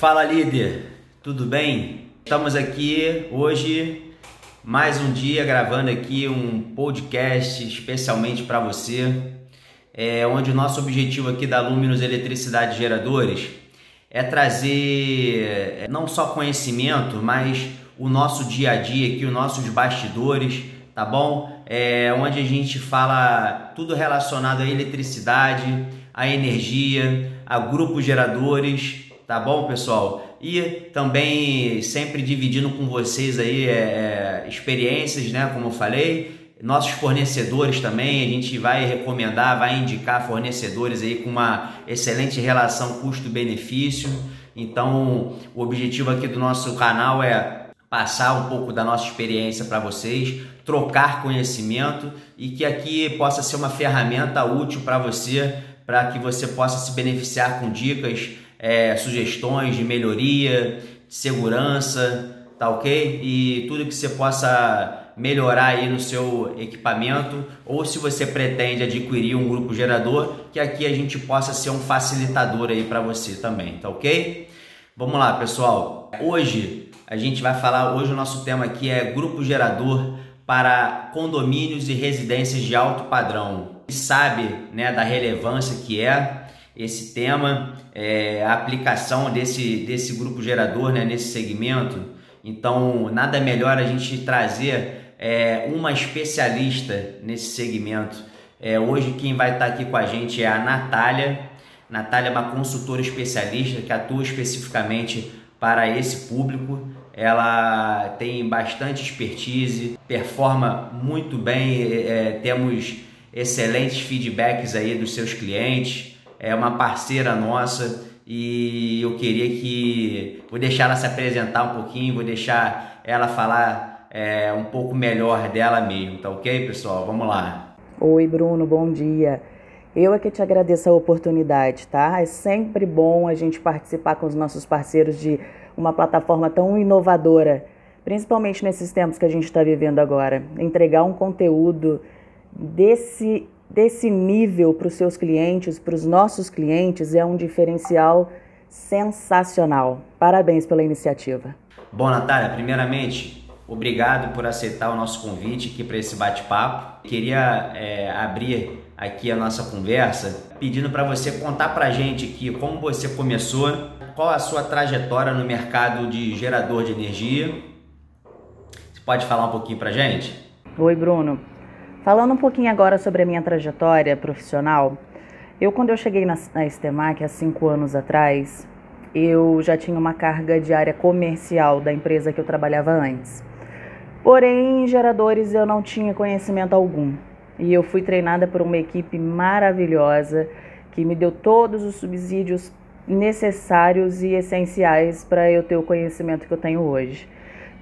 Fala líder, tudo bem? Estamos aqui hoje mais um dia gravando aqui um podcast especialmente para você, é, onde o nosso objetivo aqui da Luminous Eletricidade Geradores é trazer é, não só conhecimento, mas o nosso dia a dia aqui, os nossos bastidores, tá bom? É, onde a gente fala tudo relacionado à eletricidade, à energia, a grupos geradores, tá bom, pessoal? E também sempre dividindo com vocês aí é, é, experiências, né? Como eu falei, nossos fornecedores também, a gente vai recomendar, vai indicar fornecedores aí com uma excelente relação custo-benefício. Então, o objetivo aqui do nosso canal é passar um pouco da nossa experiência para vocês, trocar conhecimento e que aqui possa ser uma ferramenta útil para você, para que você possa se beneficiar com dicas é, sugestões de melhoria, de segurança, tá ok? E tudo que você possa melhorar aí no seu equipamento ou se você pretende adquirir um grupo gerador, que aqui a gente possa ser um facilitador aí para você também, tá ok? Vamos lá, pessoal. Hoje a gente vai falar, hoje o nosso tema aqui é grupo gerador para condomínios e residências de alto padrão. Sabe, né, da relevância que é esse tema, é, a aplicação desse, desse grupo gerador né, nesse segmento. Então, nada melhor a gente trazer é, uma especialista nesse segmento. É, hoje, quem vai estar aqui com a gente é a Natália. Natália é uma consultora especialista que atua especificamente para esse público. Ela tem bastante expertise, performa muito bem, é, temos excelentes feedbacks aí dos seus clientes é uma parceira nossa e eu queria que vou deixar ela se apresentar um pouquinho, vou deixar ela falar é, um pouco melhor dela mesmo, tá ok, pessoal? Vamos lá. Oi, Bruno, bom dia. Eu é que te agradeço a oportunidade, tá? É sempre bom a gente participar com os nossos parceiros de uma plataforma tão inovadora, principalmente nesses tempos que a gente está vivendo agora. Entregar um conteúdo desse desse nível para os seus clientes, para os nossos clientes, é um diferencial sensacional. Parabéns pela iniciativa. Bom, Natália, primeiramente, obrigado por aceitar o nosso convite aqui para esse bate-papo. Queria é, abrir aqui a nossa conversa pedindo para você contar para a gente aqui como você começou, qual a sua trajetória no mercado de gerador de energia. Você pode falar um pouquinho para a gente? Oi, Bruno. Falando um pouquinho agora sobre a minha trajetória profissional, eu quando eu cheguei na, na há cinco anos atrás, eu já tinha uma carga de área comercial da empresa que eu trabalhava antes. Porém, em geradores eu não tinha conhecimento algum. E eu fui treinada por uma equipe maravilhosa que me deu todos os subsídios necessários e essenciais para eu ter o conhecimento que eu tenho hoje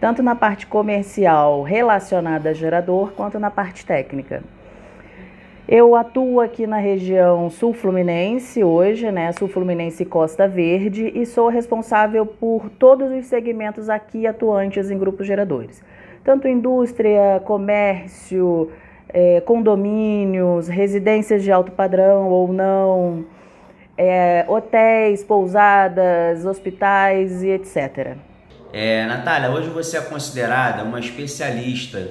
tanto na parte comercial relacionada a gerador, quanto na parte técnica. Eu atuo aqui na região sul fluminense hoje, né, sul fluminense e Costa Verde, e sou responsável por todos os segmentos aqui atuantes em grupos geradores. Tanto indústria, comércio, é, condomínios, residências de alto padrão ou não, é, hotéis, pousadas, hospitais e etc. É, Natália, hoje você é considerada uma especialista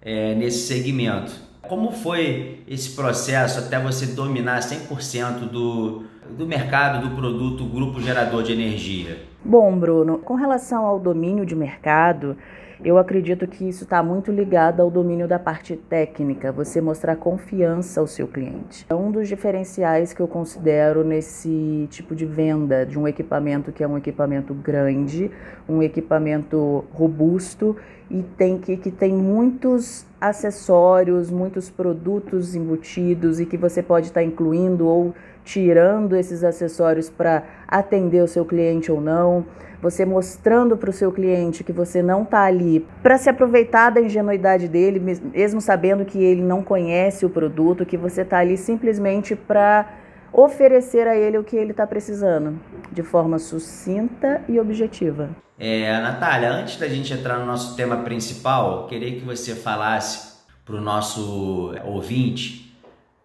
é, nesse segmento. Como foi esse processo até você dominar 100% do, do mercado do produto Grupo Gerador de Energia? Bom, Bruno, com relação ao domínio de mercado, eu acredito que isso está muito ligado ao domínio da parte técnica, você mostrar confiança ao seu cliente. É um dos diferenciais que eu considero nesse tipo de venda de um equipamento que é um equipamento grande, um equipamento robusto e tem que, que tem muitos acessórios, muitos produtos embutidos e que você pode estar tá incluindo ou tirando esses acessórios para atender o seu cliente ou não você mostrando para o seu cliente que você não está ali para se aproveitar da ingenuidade dele, mesmo sabendo que ele não conhece o produto, que você está ali simplesmente para oferecer a ele o que ele está precisando, de forma sucinta e objetiva. É, Natália, antes da gente entrar no nosso tema principal, queria que você falasse para o nosso ouvinte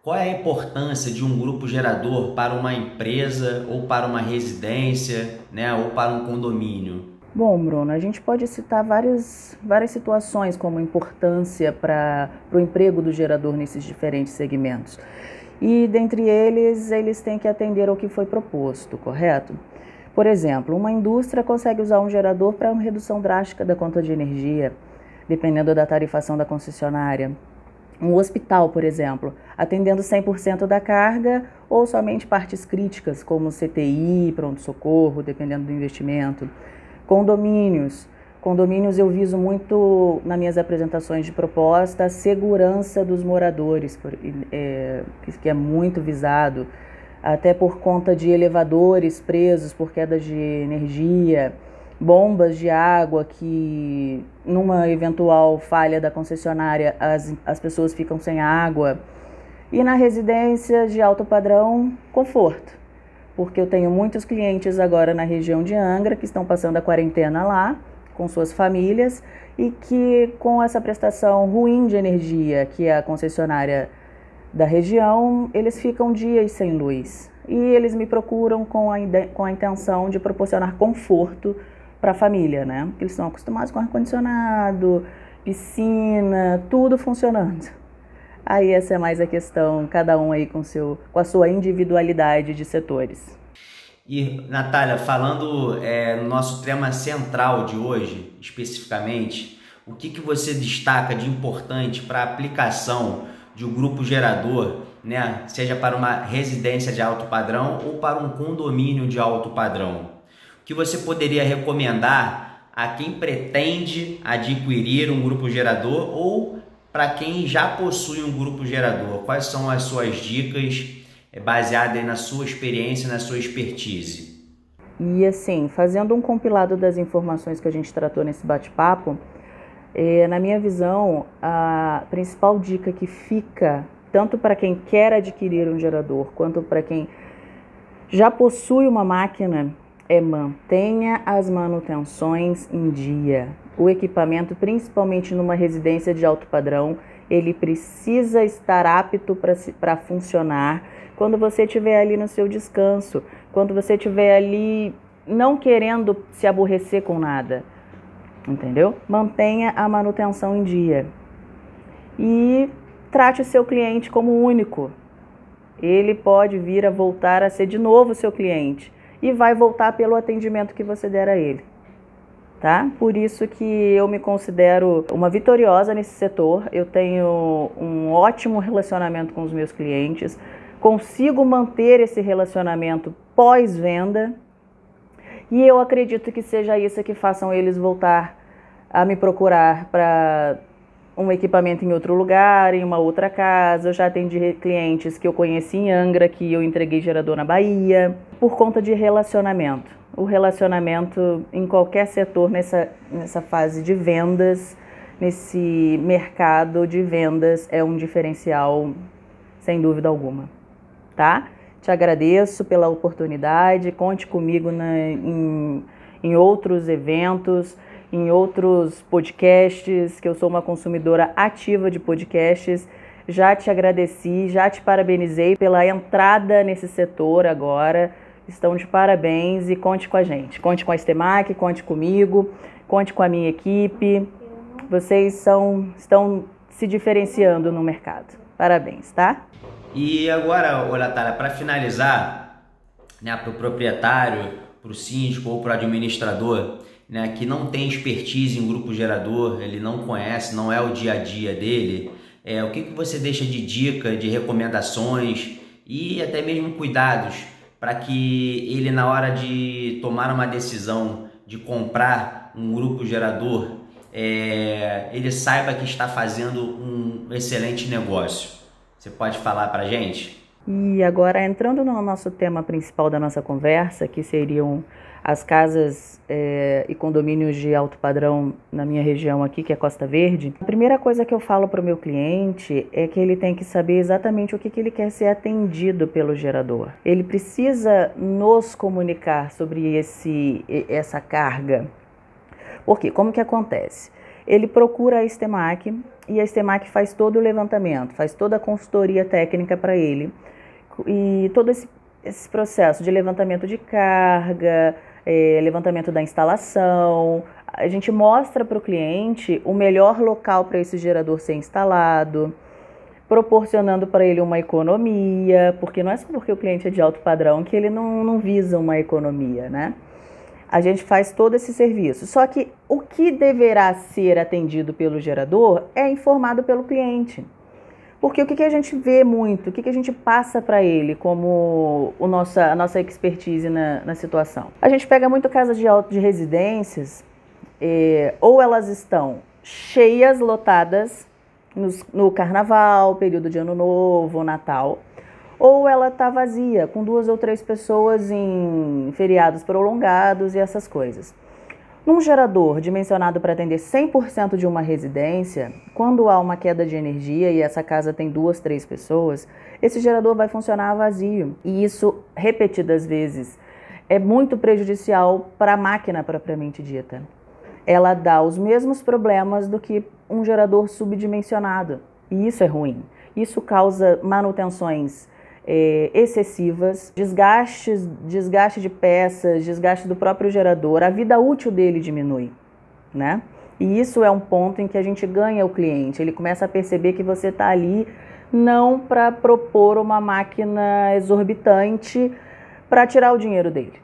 qual é a importância de um grupo gerador para uma empresa ou para uma residência, né, ou para um condomínio? Bom, Bruno, a gente pode citar várias, várias situações como importância para o emprego do gerador nesses diferentes segmentos. E dentre eles, eles têm que atender ao que foi proposto, correto? Por exemplo, uma indústria consegue usar um gerador para uma redução drástica da conta de energia, dependendo da tarifação da concessionária um hospital, por exemplo, atendendo 100% da carga ou somente partes críticas, como CTI, pronto-socorro, dependendo do investimento. Condomínios. Condomínios eu viso muito nas minhas apresentações de proposta a segurança dos moradores, é, que é muito visado, até por conta de elevadores presos por quedas de energia bombas de água que, numa eventual falha da concessionária, as, as pessoas ficam sem água. E na residência de alto padrão, conforto, porque eu tenho muitos clientes agora na região de Angra que estão passando a quarentena lá com suas famílias e que, com essa prestação ruim de energia que é a concessionária da região, eles ficam dias sem luz. E eles me procuram com a, com a intenção de proporcionar conforto para a família, né? Porque eles estão acostumados com ar-condicionado, piscina, tudo funcionando. Aí essa é mais a questão, cada um aí com, seu, com a sua individualidade de setores. E, Natália, falando é, no nosso tema central de hoje, especificamente, o que, que você destaca de importante para a aplicação de um grupo gerador, né, seja para uma residência de alto padrão ou para um condomínio de alto padrão? Que você poderia recomendar a quem pretende adquirir um grupo gerador ou para quem já possui um grupo gerador? Quais são as suas dicas eh, baseadas na sua experiência, na sua expertise? E assim, fazendo um compilado das informações que a gente tratou nesse bate-papo, é, na minha visão, a principal dica que fica, tanto para quem quer adquirir um gerador, quanto para quem já possui uma máquina é mantenha as manutenções em dia. O equipamento, principalmente numa residência de alto padrão, ele precisa estar apto para funcionar quando você estiver ali no seu descanso, quando você estiver ali não querendo se aborrecer com nada. Entendeu? Mantenha a manutenção em dia. E trate o seu cliente como único. Ele pode vir a voltar a ser de novo seu cliente e vai voltar pelo atendimento que você der a ele. Tá? Por isso que eu me considero uma vitoriosa nesse setor. Eu tenho um ótimo relacionamento com os meus clientes, consigo manter esse relacionamento pós-venda e eu acredito que seja isso que façam eles voltar a me procurar para um equipamento em outro lugar, em uma outra casa. Eu já atendi clientes que eu conheci em Angra, que eu entreguei gerador na Bahia, por conta de relacionamento. O relacionamento em qualquer setor nessa, nessa fase de vendas, nesse mercado de vendas, é um diferencial, sem dúvida alguma. Tá? Te agradeço pela oportunidade, conte comigo na, em, em outros eventos em outros podcasts, que eu sou uma consumidora ativa de podcasts. Já te agradeci, já te parabenizei pela entrada nesse setor agora. Estão de parabéns e conte com a gente. Conte com a Estemac, conte comigo, conte com a minha equipe. Vocês são, estão se diferenciando no mercado. Parabéns, tá? E agora, Natália, para finalizar, né, para o proprietário, para o síndico ou para o administrador, né, que não tem expertise em grupo gerador, ele não conhece, não é o dia a dia dele, é, o que, que você deixa de dica, de recomendações e até mesmo cuidados para que ele, na hora de tomar uma decisão de comprar um grupo gerador, é, ele saiba que está fazendo um excelente negócio. Você pode falar para gente? E agora, entrando no nosso tema principal da nossa conversa, que seriam as casas é, e condomínios de alto padrão na minha região aqui, que é Costa Verde, a primeira coisa que eu falo para o meu cliente é que ele tem que saber exatamente o que, que ele quer ser atendido pelo gerador. Ele precisa nos comunicar sobre esse, essa carga. Porque como que acontece? Ele procura a Estemac e a Estemac faz todo o levantamento, faz toda a consultoria técnica para ele. E todo esse, esse processo de levantamento de carga, é, levantamento da instalação, a gente mostra para o cliente o melhor local para esse gerador ser instalado, proporcionando para ele uma economia, porque não é só porque o cliente é de alto padrão que ele não, não visa uma economia, né? A gente faz todo esse serviço. Só que o que deverá ser atendido pelo gerador é informado pelo cliente. Porque o que, que a gente vê muito, o que, que a gente passa para ele como o nossa, a nossa expertise na, na situação? A gente pega muito casas de, de residências, eh, ou elas estão cheias, lotadas, nos, no carnaval, período de ano novo, Natal, ou ela está vazia, com duas ou três pessoas em feriados prolongados e essas coisas. Num gerador dimensionado para atender 100% de uma residência, quando há uma queda de energia e essa casa tem duas, três pessoas, esse gerador vai funcionar vazio. E isso, repetidas vezes, é muito prejudicial para a máquina propriamente dita. Ela dá os mesmos problemas do que um gerador subdimensionado. E isso é ruim. Isso causa manutenções é, excessivas, desgastes, desgaste de peças, desgaste do próprio gerador, a vida útil dele diminui, né? E isso é um ponto em que a gente ganha o cliente. Ele começa a perceber que você está ali não para propor uma máquina exorbitante para tirar o dinheiro dele.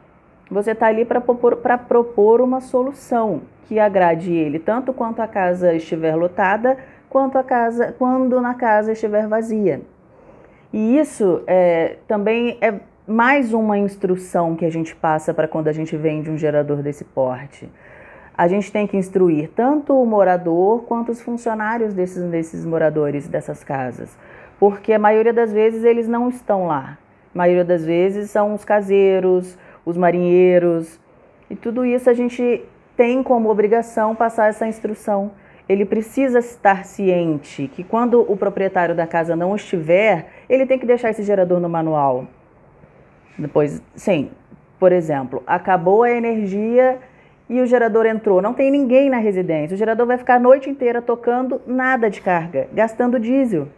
Você está ali para propor, propor uma solução que agrade ele, tanto quanto a casa estiver lotada, quanto a casa, quando na casa estiver vazia. E isso é, também é mais uma instrução que a gente passa para quando a gente vende um gerador desse porte. A gente tem que instruir tanto o morador quanto os funcionários desses, desses moradores dessas casas, porque a maioria das vezes eles não estão lá. A maioria das vezes são os caseiros, os marinheiros, e tudo isso a gente tem como obrigação passar essa instrução ele precisa estar ciente que quando o proprietário da casa não estiver, ele tem que deixar esse gerador no manual. Depois, sim, por exemplo, acabou a energia e o gerador entrou, não tem ninguém na residência. O gerador vai ficar a noite inteira tocando nada de carga, gastando diesel.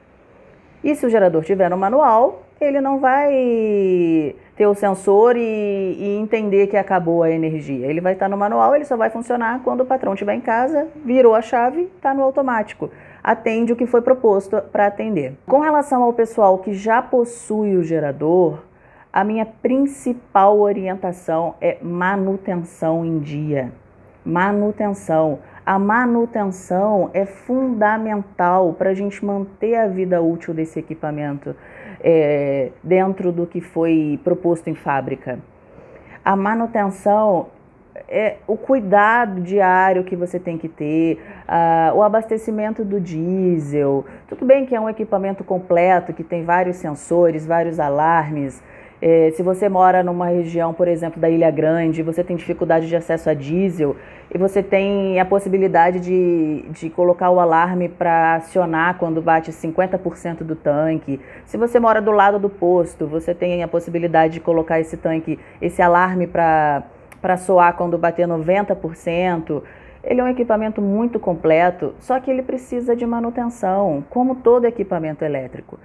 E se o gerador tiver no manual, ele não vai ter o sensor e, e, entender que acabou a energia. Ele vai estar no manual, ele só vai funcionar quando o patrão estiver em casa, virou a chave, está no automático. Atende o que foi proposto para atender. Com relação ao pessoal que já possui o gerador, a minha principal orientação é manutenção em dia. Manutenção. A manutenção é fundamental para a gente manter a vida útil desse equipamento é, dentro do que foi proposto em fábrica. A manutenção é o cuidado diário que você tem que ter, uh, o abastecimento do diesel. Tudo bem que é um equipamento completo, que tem vários sensores, vários alarmes, é, se você mora numa região, por exemplo, da Ilha Grande, você tem dificuldade de acesso a diesel e você tem a possibilidade de, de colocar o alarme para acionar quando bate 50% do tanque. Se você mora do lado do posto, você tem a possibilidade de colocar esse tanque, esse alarme para soar quando bater 90%. Ele é um equipamento muito completo, só que ele precisa de manutenção, como todo equipamento elétrico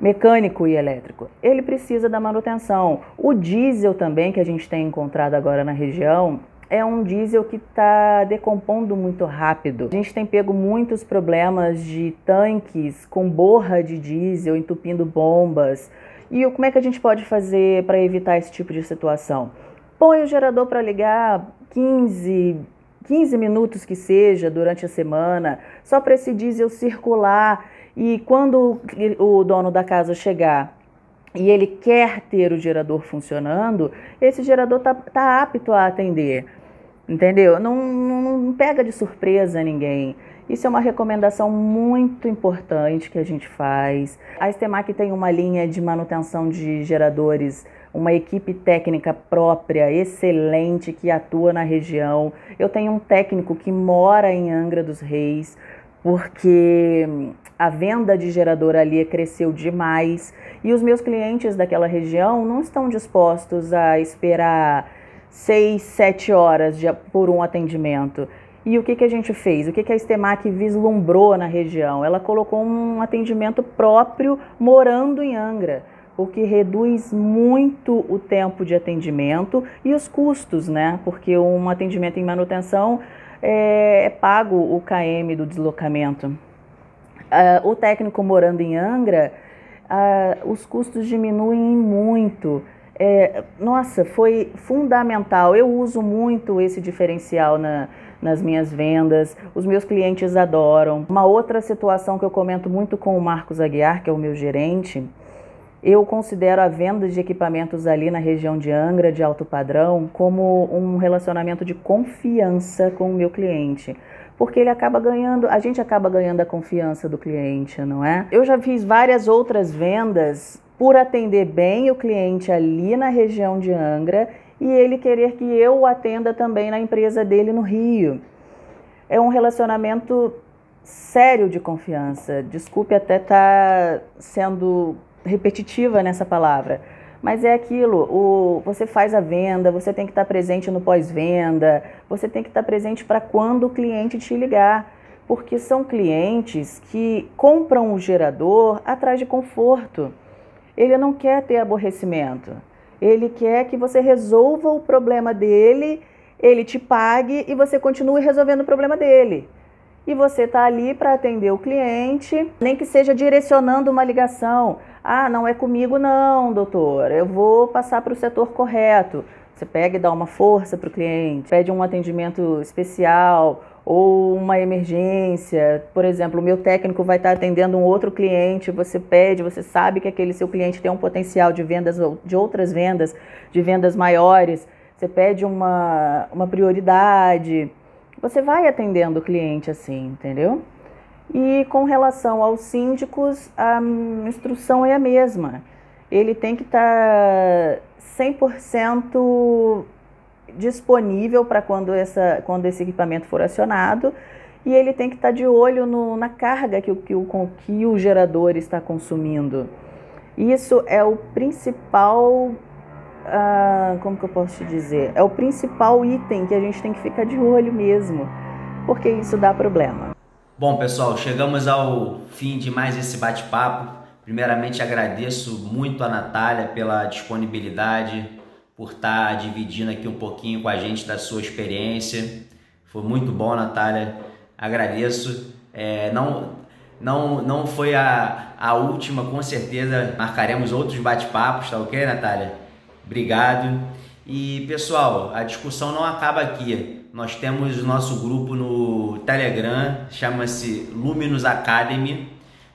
mecânico e elétrico. Ele precisa da manutenção. O diesel também, que a gente tem encontrado agora na região, é um diesel que está decompondo muito rápido. A gente tem pego muitos problemas de tanques com borra de diesel entupindo bombas. E como é que a gente pode fazer para evitar esse tipo de situação? Põe o gerador para ligar 15, 15 minutos que seja durante a semana, só para esse diesel circular e quando o dono da casa chegar e ele quer ter o gerador funcionando, esse gerador está tá apto a atender. Entendeu? Não, não, pega de surpresa ninguém. Isso é uma recomendação muito importante que a gente faz. A Estemac tem uma linha de manutenção de geradores, uma equipe técnica própria, excelente, que atua na região. Eu tenho um técnico que mora em Angra dos Reis, porque a venda de gerador ali cresceu demais e os meus clientes daquela região não estão dispostos a esperar seis, sete horas de, por um atendimento. E o que, que a gente fez? O que, que a Estemac vislumbrou na região? Ela colocou um atendimento próprio morando em Angra, o que reduz muito o tempo de atendimento e os custos, né? Porque um atendimento em manutenção é, é pago o KM do deslocamento. Uh, o técnico morando em Angra, uh, os custos diminuem muito. É, nossa, foi fundamental. Eu uso muito esse diferencial na, nas minhas vendas, os meus clientes adoram. Uma outra situação que eu comento muito com o Marcos Aguiar, que é o meu gerente, eu considero a venda de equipamentos ali na região de Angra, de alto padrão, como um relacionamento de confiança com o meu cliente. Porque ele acaba ganhando, a gente acaba ganhando a confiança do cliente, não é? Eu já fiz várias outras vendas por atender bem o cliente ali na região de Angra e ele querer que eu o atenda também na empresa dele no Rio. É um relacionamento sério de confiança. Desculpe até estar tá sendo repetitiva nessa palavra, mas é aquilo, o, você faz a venda, você tem que estar presente no pós-venda, você tem que estar presente para quando o cliente te ligar, porque são clientes que compram o gerador atrás de conforto. Ele não quer ter aborrecimento. Ele quer que você resolva o problema dele, ele te pague e você continue resolvendo o problema dele. E você está ali para atender o cliente, nem que seja direcionando uma ligação. Ah, não é comigo, não, doutor. Eu vou passar para o setor correto. Você pega e dá uma força para o cliente, pede um atendimento especial ou uma emergência, por exemplo, o meu técnico vai estar atendendo um outro cliente, você pede, você sabe que aquele seu cliente tem um potencial de vendas, de outras vendas, de vendas maiores, você pede uma, uma prioridade, você vai atendendo o cliente assim, entendeu? E com relação aos síndicos, a instrução é a mesma. Ele tem que estar 100% disponível para quando, quando esse equipamento for acionado e ele tem que estar tá de olho no, na carga que que, o, que o gerador está consumindo. Isso é o principal, ah, como que eu posso te dizer? É o principal item que a gente tem que ficar de olho mesmo, porque isso dá problema. Bom, pessoal, chegamos ao fim de mais esse bate-papo. Primeiramente, agradeço muito a Natália pela disponibilidade, por estar tá dividindo aqui um pouquinho com a gente da sua experiência. Foi muito bom, Natália. Agradeço. É, não, não, não foi a, a última, com certeza marcaremos outros bate-papos, tá ok, Natália? Obrigado. E pessoal, a discussão não acaba aqui. Nós temos nosso grupo no Telegram, chama-se Luminous Academy,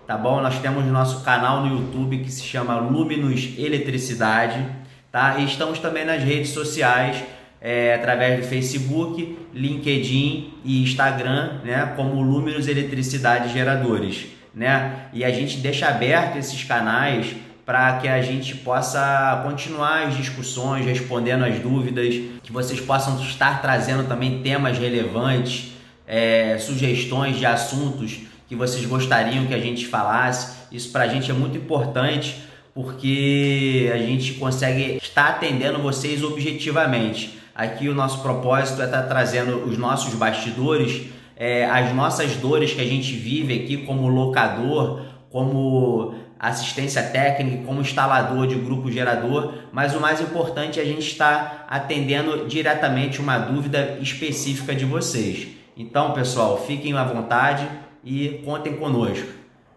tá bom? Nós temos nosso canal no YouTube que se chama Luminous Eletricidade tá? E estamos também nas redes sociais, é, através do Facebook, LinkedIn e Instagram, né? Como Lúminos Eletricidade Geradores, né? E a gente deixa aberto esses canais para que a gente possa continuar as discussões, respondendo as dúvidas, que vocês possam estar trazendo também temas relevantes, é, sugestões de assuntos que vocês gostariam que a gente falasse. Isso para a gente é muito importante porque a gente consegue estar atendendo vocês objetivamente. Aqui o nosso propósito é estar trazendo os nossos bastidores, é, as nossas dores que a gente vive aqui como locador, como assistência técnica, como instalador de grupo gerador, mas o mais importante é a gente estar atendendo diretamente uma dúvida específica de vocês. Então, pessoal, fiquem à vontade e contem conosco.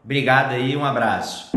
Obrigado aí, um abraço.